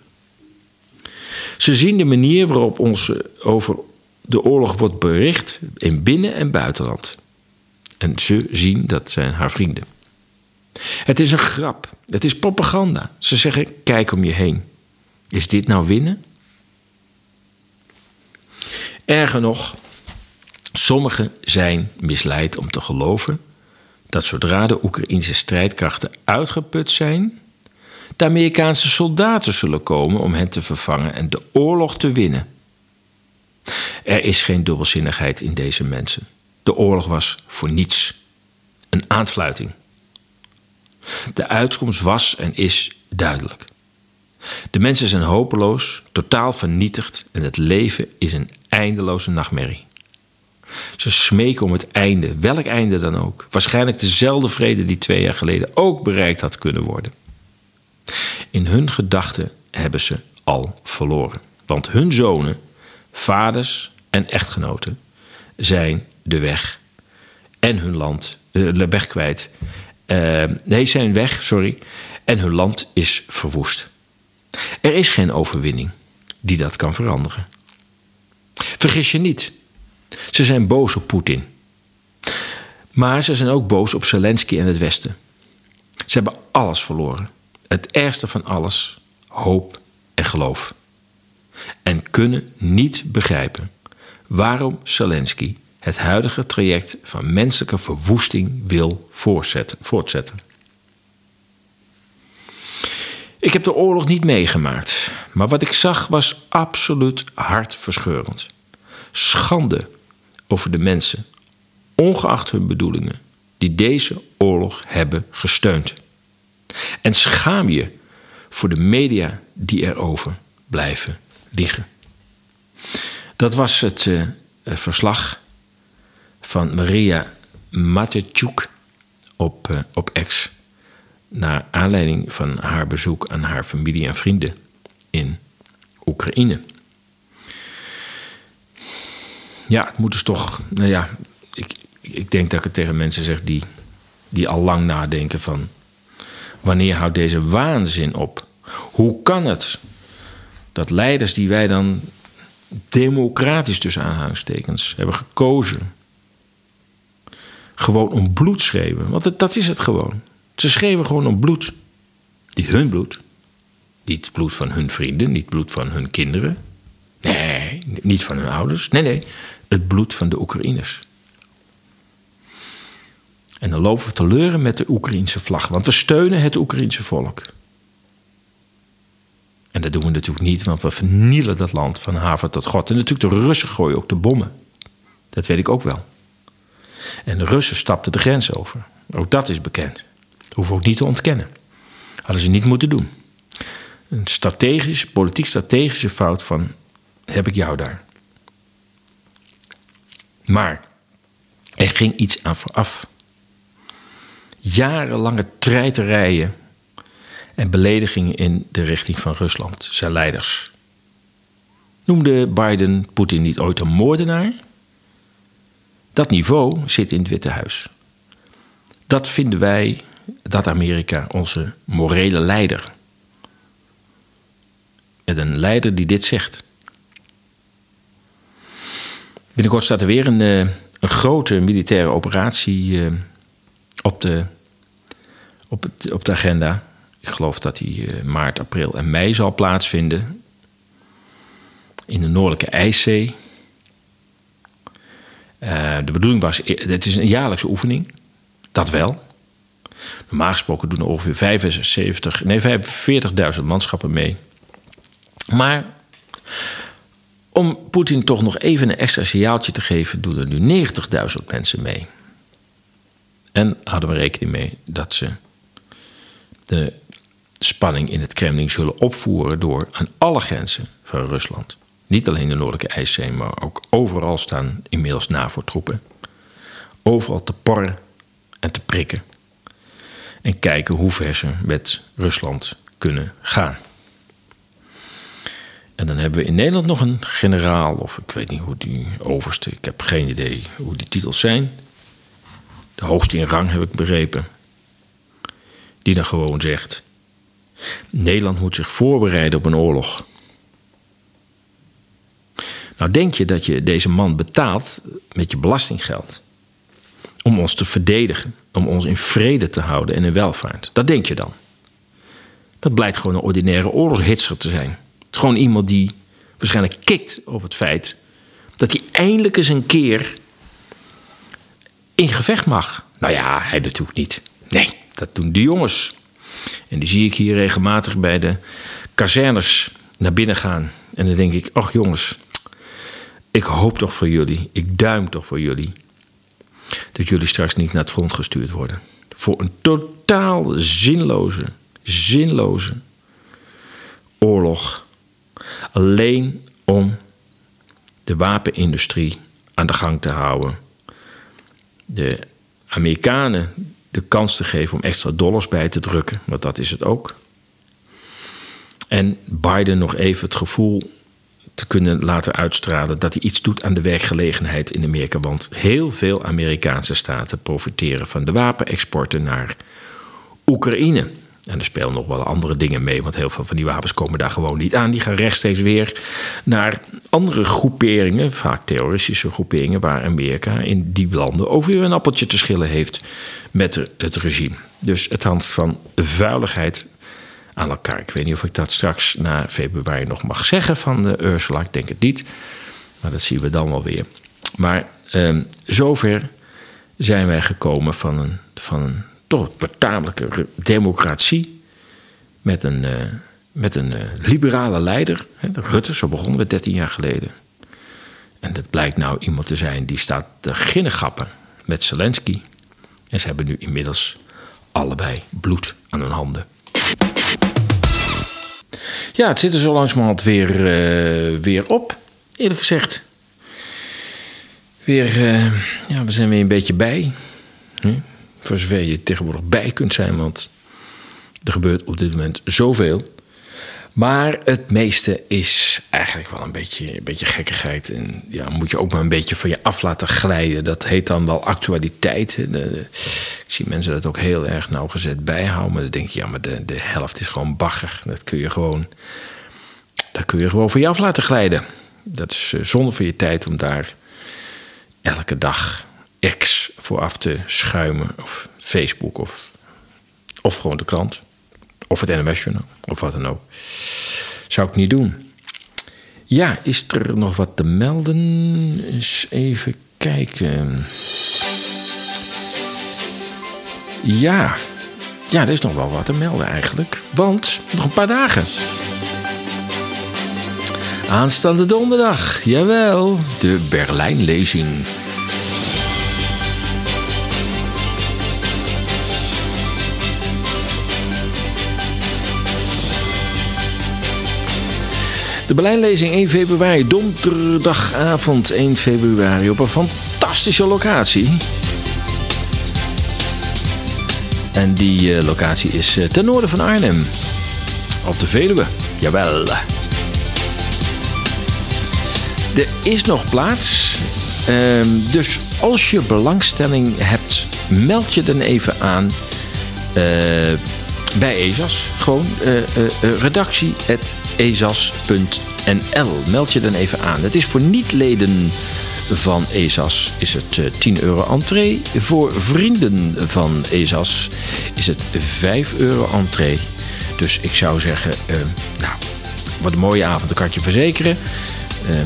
Ze zien de manier waarop ons over de oorlog wordt bericht in binnen- en buitenland. En ze zien dat zijn haar vrienden. Het is een grap. Het is propaganda. Ze zeggen: kijk om je heen. Is dit nou winnen? Erger nog, sommigen zijn misleid om te geloven dat zodra de Oekraïnse strijdkrachten uitgeput zijn, de Amerikaanse soldaten zullen komen om hen te vervangen en de oorlog te winnen. Er is geen dubbelzinnigheid in deze mensen. De oorlog was voor niets. Een aanfluiting. De uitkomst was en is duidelijk. De mensen zijn hopeloos, totaal vernietigd en het leven is een eindeloze nachtmerrie. Ze smeken om het einde, welk einde dan ook. Waarschijnlijk dezelfde vrede die twee jaar geleden ook bereikt had kunnen worden. In hun gedachten hebben ze al verloren. Want hun zonen, vaders en echtgenoten zijn de weg en hun land, de eh, weg kwijt. Uh, nee, zijn weg, sorry. En hun land is verwoest. Er is geen overwinning die dat kan veranderen. Vergis je niet, ze zijn boos op Poetin. Maar ze zijn ook boos op Zelensky en het Westen. Ze hebben alles verloren. Het ergste van alles: hoop en geloof. En kunnen niet begrijpen waarom Zelensky het huidige traject van menselijke verwoesting wil voortzetten. Ik heb de oorlog niet meegemaakt, maar wat ik zag was absoluut hartverscheurend. Schande over de mensen, ongeacht hun bedoelingen, die deze oorlog hebben gesteund. En schaam je voor de media die erover blijven liggen. Dat was het uh, verslag van Maria Matechuk op, uh, op X. Naar aanleiding van haar bezoek aan haar familie en vrienden in Oekraïne. Ja, het moet dus toch. Nou ja, ik, ik denk dat ik het tegen mensen zeg die, die al lang nadenken van. Wanneer houdt deze waanzin op? Hoe kan het dat leiders die wij dan democratisch tussen aanhalingstekens hebben gekozen, gewoon om bloed schreeuwen? Want dat is het gewoon. Ze schreeuwen gewoon om bloed. Niet hun bloed. Niet het bloed van hun vrienden, niet het bloed van hun kinderen. Nee, niet van hun ouders. Nee, nee het bloed van de Oekraïners. En dan lopen we te leuren met de Oekraïense vlag, want we steunen het Oekraïense volk. En dat doen we natuurlijk niet, want we vernielen dat land van haven tot God. En natuurlijk de Russen gooien ook de bommen. Dat weet ik ook wel. En de Russen stapten de grens over. Ook dat is bekend. We ook niet te ontkennen. Hadden ze niet moeten doen. Een strategische, politiek strategische fout van heb ik jou daar. Maar er ging iets aan vooraf. Jarenlange treiterijen en beledigingen in de richting van Rusland, zijn leiders. Noemde Biden Poetin niet ooit een moordenaar? Dat niveau zit in het Witte Huis. Dat vinden wij, dat Amerika, onze morele leider. Met een leider die dit zegt. Binnenkort staat er weer een, eh, een grote militaire operatie eh, op de, op, op de agenda. Ik geloof dat die eh, maart, april en mei zal plaatsvinden. In de Noordelijke IJszee. de bedoeling was, het is een jaarlijkse oefening. Dat wel. Normaal gesproken doen er ongeveer 75, nee, 45.000 manschappen mee. Maar om Poetin toch nog even een extra signaaltje te geven, doen er nu 90.000 mensen mee. En houden we rekening mee dat ze de spanning in het Kremlin zullen opvoeren door aan alle grenzen van Rusland, niet alleen de Noordelijke IJszee, maar ook overal staan inmiddels NAVO-troepen, overal te porren en te prikken. En kijken hoe ver ze met Rusland kunnen gaan. En dan hebben we in Nederland nog een generaal, of ik weet niet hoe die overste, ik heb geen idee hoe die titels zijn. De hoogste in rang heb ik begrepen. Die dan gewoon zegt: Nederland moet zich voorbereiden op een oorlog. Nou, denk je dat je deze man betaalt met je belastinggeld om ons te verdedigen, om ons in vrede te houden en in welvaart? Dat denk je dan. Dat blijkt gewoon een ordinaire oorlogshitser te zijn. Gewoon iemand die waarschijnlijk kikt op het feit dat hij eindelijk eens een keer in gevecht mag. Nou ja, hij natuurlijk niet. Nee, dat doen de jongens. En die zie ik hier regelmatig bij de kazernes naar binnen gaan. En dan denk ik, ach jongens, ik hoop toch voor jullie, ik duim toch voor jullie, dat jullie straks niet naar het front gestuurd worden. Voor een totaal zinloze, zinloze oorlog Alleen om de wapenindustrie aan de gang te houden. De Amerikanen de kans te geven om extra dollars bij te drukken, want dat is het ook. En Biden nog even het gevoel te kunnen laten uitstralen dat hij iets doet aan de werkgelegenheid in Amerika. Want heel veel Amerikaanse staten profiteren van de wapenexporten naar Oekraïne. En er spelen nog wel andere dingen mee, want heel veel van die wapens komen daar gewoon niet aan. Die gaan rechtstreeks weer naar andere groeperingen, vaak terroristische groeperingen, waar Amerika in die landen ook weer een appeltje te schillen heeft met het regime. Dus het hangt van vuiligheid aan elkaar. Ik weet niet of ik dat straks na februari nog mag zeggen van de Ursula. Ik denk het niet, maar dat zien we dan wel weer. Maar eh, zover zijn wij gekomen van een, van een toch democratie. Met een, uh, met een uh, liberale leider. Hè, Rutte, zo begonnen we 13 jaar geleden. En dat blijkt nou iemand te zijn die staat te ginnegappen met Zelensky. En ze hebben nu inmiddels allebei bloed aan hun handen. Ja, het zit er zo langzamerhand weer, uh, weer op, eerlijk gezegd. Weer, ja, we zijn weer een beetje bij. Hm? Voor zover je tegenwoordig bij kunt zijn, want er gebeurt op dit moment zoveel. Maar het meeste is eigenlijk wel een beetje, een beetje gekkigheid. En ja, moet je ook maar een beetje van je af laten glijden. Dat heet dan wel actualiteit. De, ik zie mensen dat ook heel erg nauwgezet bijhouden. Maar dan denk je, ja, maar de, de helft is gewoon bagger. Dat kun je gewoon, dat kun je gewoon van je af laten glijden. Dat is eh, zonde van je tijd om daar elke dag X vooraf te schuimen. Of Facebook of, of gewoon de krant. Of het NMS Journal. Of wat dan ook. Zou ik niet doen. Ja, is er nog wat te melden? Eens even kijken. Ja. Ja, er is nog wel wat te melden eigenlijk. Want nog een paar dagen. Aanstaande donderdag, jawel, de Berlijnlezing. De Berlijnlezing 1 februari, donderdagavond 1 februari op een fantastische locatie. En die eh, locatie is eh, ten noorden van Arnhem. Op de Veluwe. Jawel. Er is nog plaats. Ehm, dus als je belangstelling hebt, meld je dan even aan eh, bij ESAS. Gewoon uh, redactie.esas.nl. Meld je dan even aan. Het is voor niet-leden van ESAS is het 10 euro entree. Voor vrienden van ESAS is het 5 euro entree. Dus ik zou zeggen, nou, wat een mooie avond, dat kan ik je verzekeren.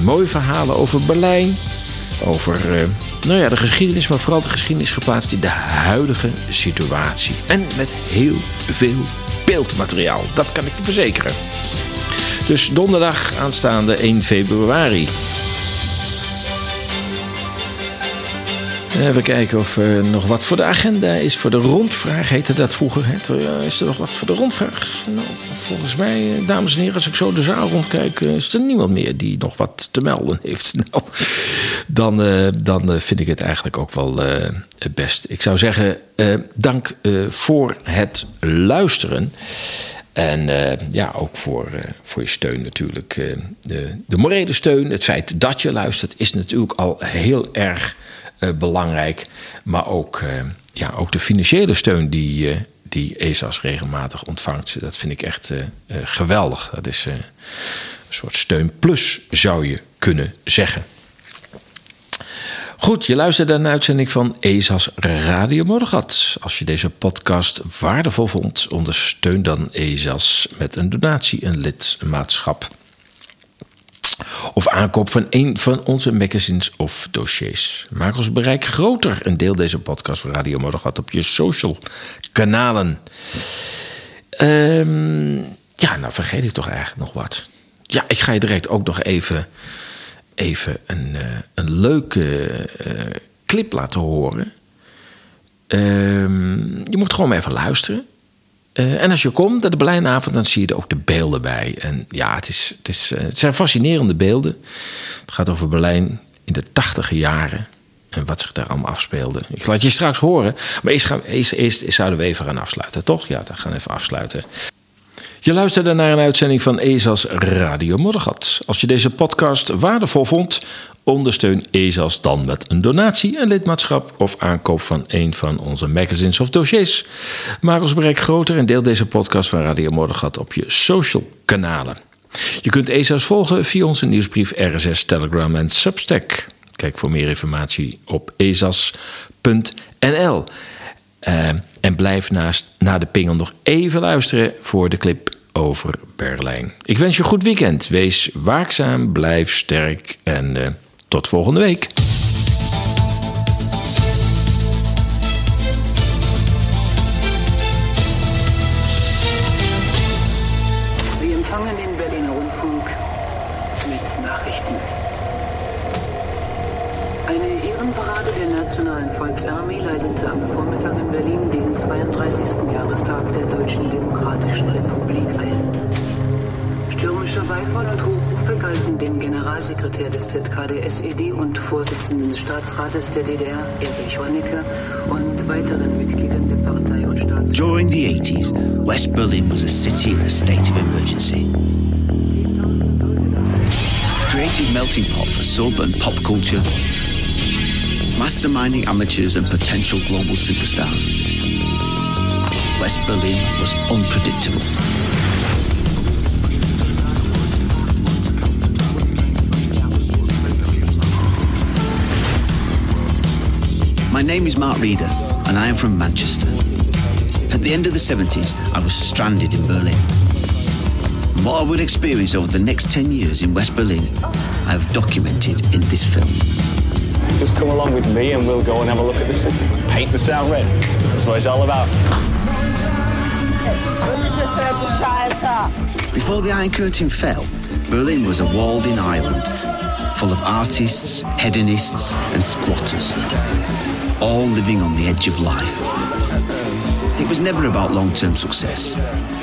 mooie verhalen over Berlijn, over nou ja, de geschiedenis, maar vooral de geschiedenis geplaatst in de huidige situatie. En met heel veel beeldmateriaal, dat kan ik je verzekeren. Dus donderdag aanstaande 1 februari. Even kijken of er nog wat voor de agenda is. Voor de rondvraag heette dat vroeger. Is er nog wat voor de rondvraag? Nou, volgens mij, eh, dames en heren, als ik zo de zaal rondkijk, eh, is er niemand meer die nog wat te melden heeft. Nou, dan, eh, dan vind ik het eigenlijk ook wel het best. Ik zou zeggen, dank voor het luisteren. En ja, ook voor, voor je steun natuurlijk. de, de morele steun, het feit dat je luistert, is natuurlijk al heel erg belangrijk. Maar ook, ja, ook de financiële steun die, die ESAS regelmatig ontvangt. Dat vind ik echt geweldig. Dat is een soort steun plus, zou je kunnen zeggen. Goed, je luistert naar een uitzending van ESA's Radio Morgat. Als je deze podcast waardevol vond, ondersteun dan ESA's met een donatie, een lidmaatschap. Of aankoop van een van onze magazines of dossiers. Maak ons bereik groter en deel deze podcast van Radio Morgat op je social kanalen. Um, ja, nou vergeet ik toch eigenlijk nog wat. Ja, ik ga je direct ook nog even even een, uh, een leuke uh, clip laten horen. Um, je moet gewoon even luisteren. Uh, en als je komt naar de Berlijnavond, dan zie je er ook de beelden bij. En ja, het, is, het, is, het zijn fascinerende beelden. Het gaat over Berlijn in de tachtige jaren. En wat zich daar allemaal afspeelde. Ik laat je straks horen. Maar eerst, gaan, eerst, eerst zouden we even gaan afsluiten, toch? Ja, dan gaan we even afsluiten. Je luisterde naar een uitzending van ESA's Radio Moddergat. Als je deze podcast waardevol vond, ondersteun ESA's dan met een donatie, een lidmaatschap of aankoop van een van onze magazines of dossiers. Maak ons bereik groter en deel deze podcast van Radio Moddergat op je social kanalen. Je kunt ESA's volgen via onze nieuwsbrief, RSS, Telegram en Substack. Kijk voor meer informatie op esas.nl. Uh, en blijf naast, na de pingel nog even luisteren voor de clip over Berlijn. Ik wens je een goed weekend. Wees waakzaam, blijf sterk en uh, tot volgende week. Des und Vorsitzenden des Staatsrates der DDR, Erich Honecker, und weiteren Mitgliedern der Partei und Staats... During the 80s, West Berlin was a city in a state of emergency. A creative melting pot for sub and pop culture, masterminding amateurs and potential global superstars. West Berlin was unpredictable. My name is Mark Reeder, and I am from Manchester. At the end of the 70s, I was stranded in Berlin. And what I would experience over the next 10 years in West Berlin, I have documented in this film. Just come along with me and we'll go and have a look at the city. Paint the town red. That's what it's all about. Before the Iron Curtain fell, Berlin was a walled in island, full of artists, hedonists, and squatters, all living on the edge of life. It was never about long term success,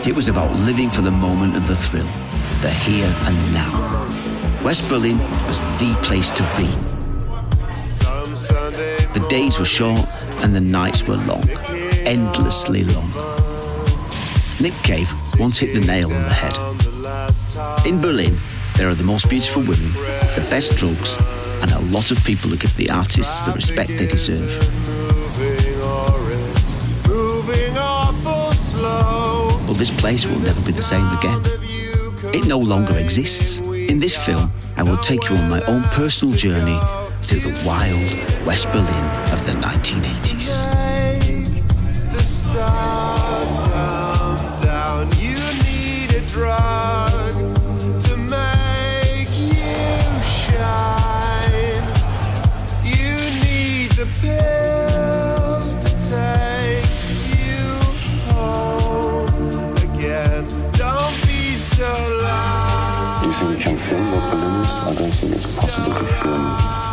it was about living for the moment and the thrill. the here and now. West Berlin was the place to be. The days were short and the nights were long, endlessly long. Nick Cave once hit the nail on the head. In Berlin, there are the most beautiful women, the best drugs, and a lot of people who give the artists the respect they deserve. But this place will never be the same again. It no longer exists. In this film, I will take you on my own personal journey through the wild West Berlin of the 1980s. Can film is? I don't think it's possible to film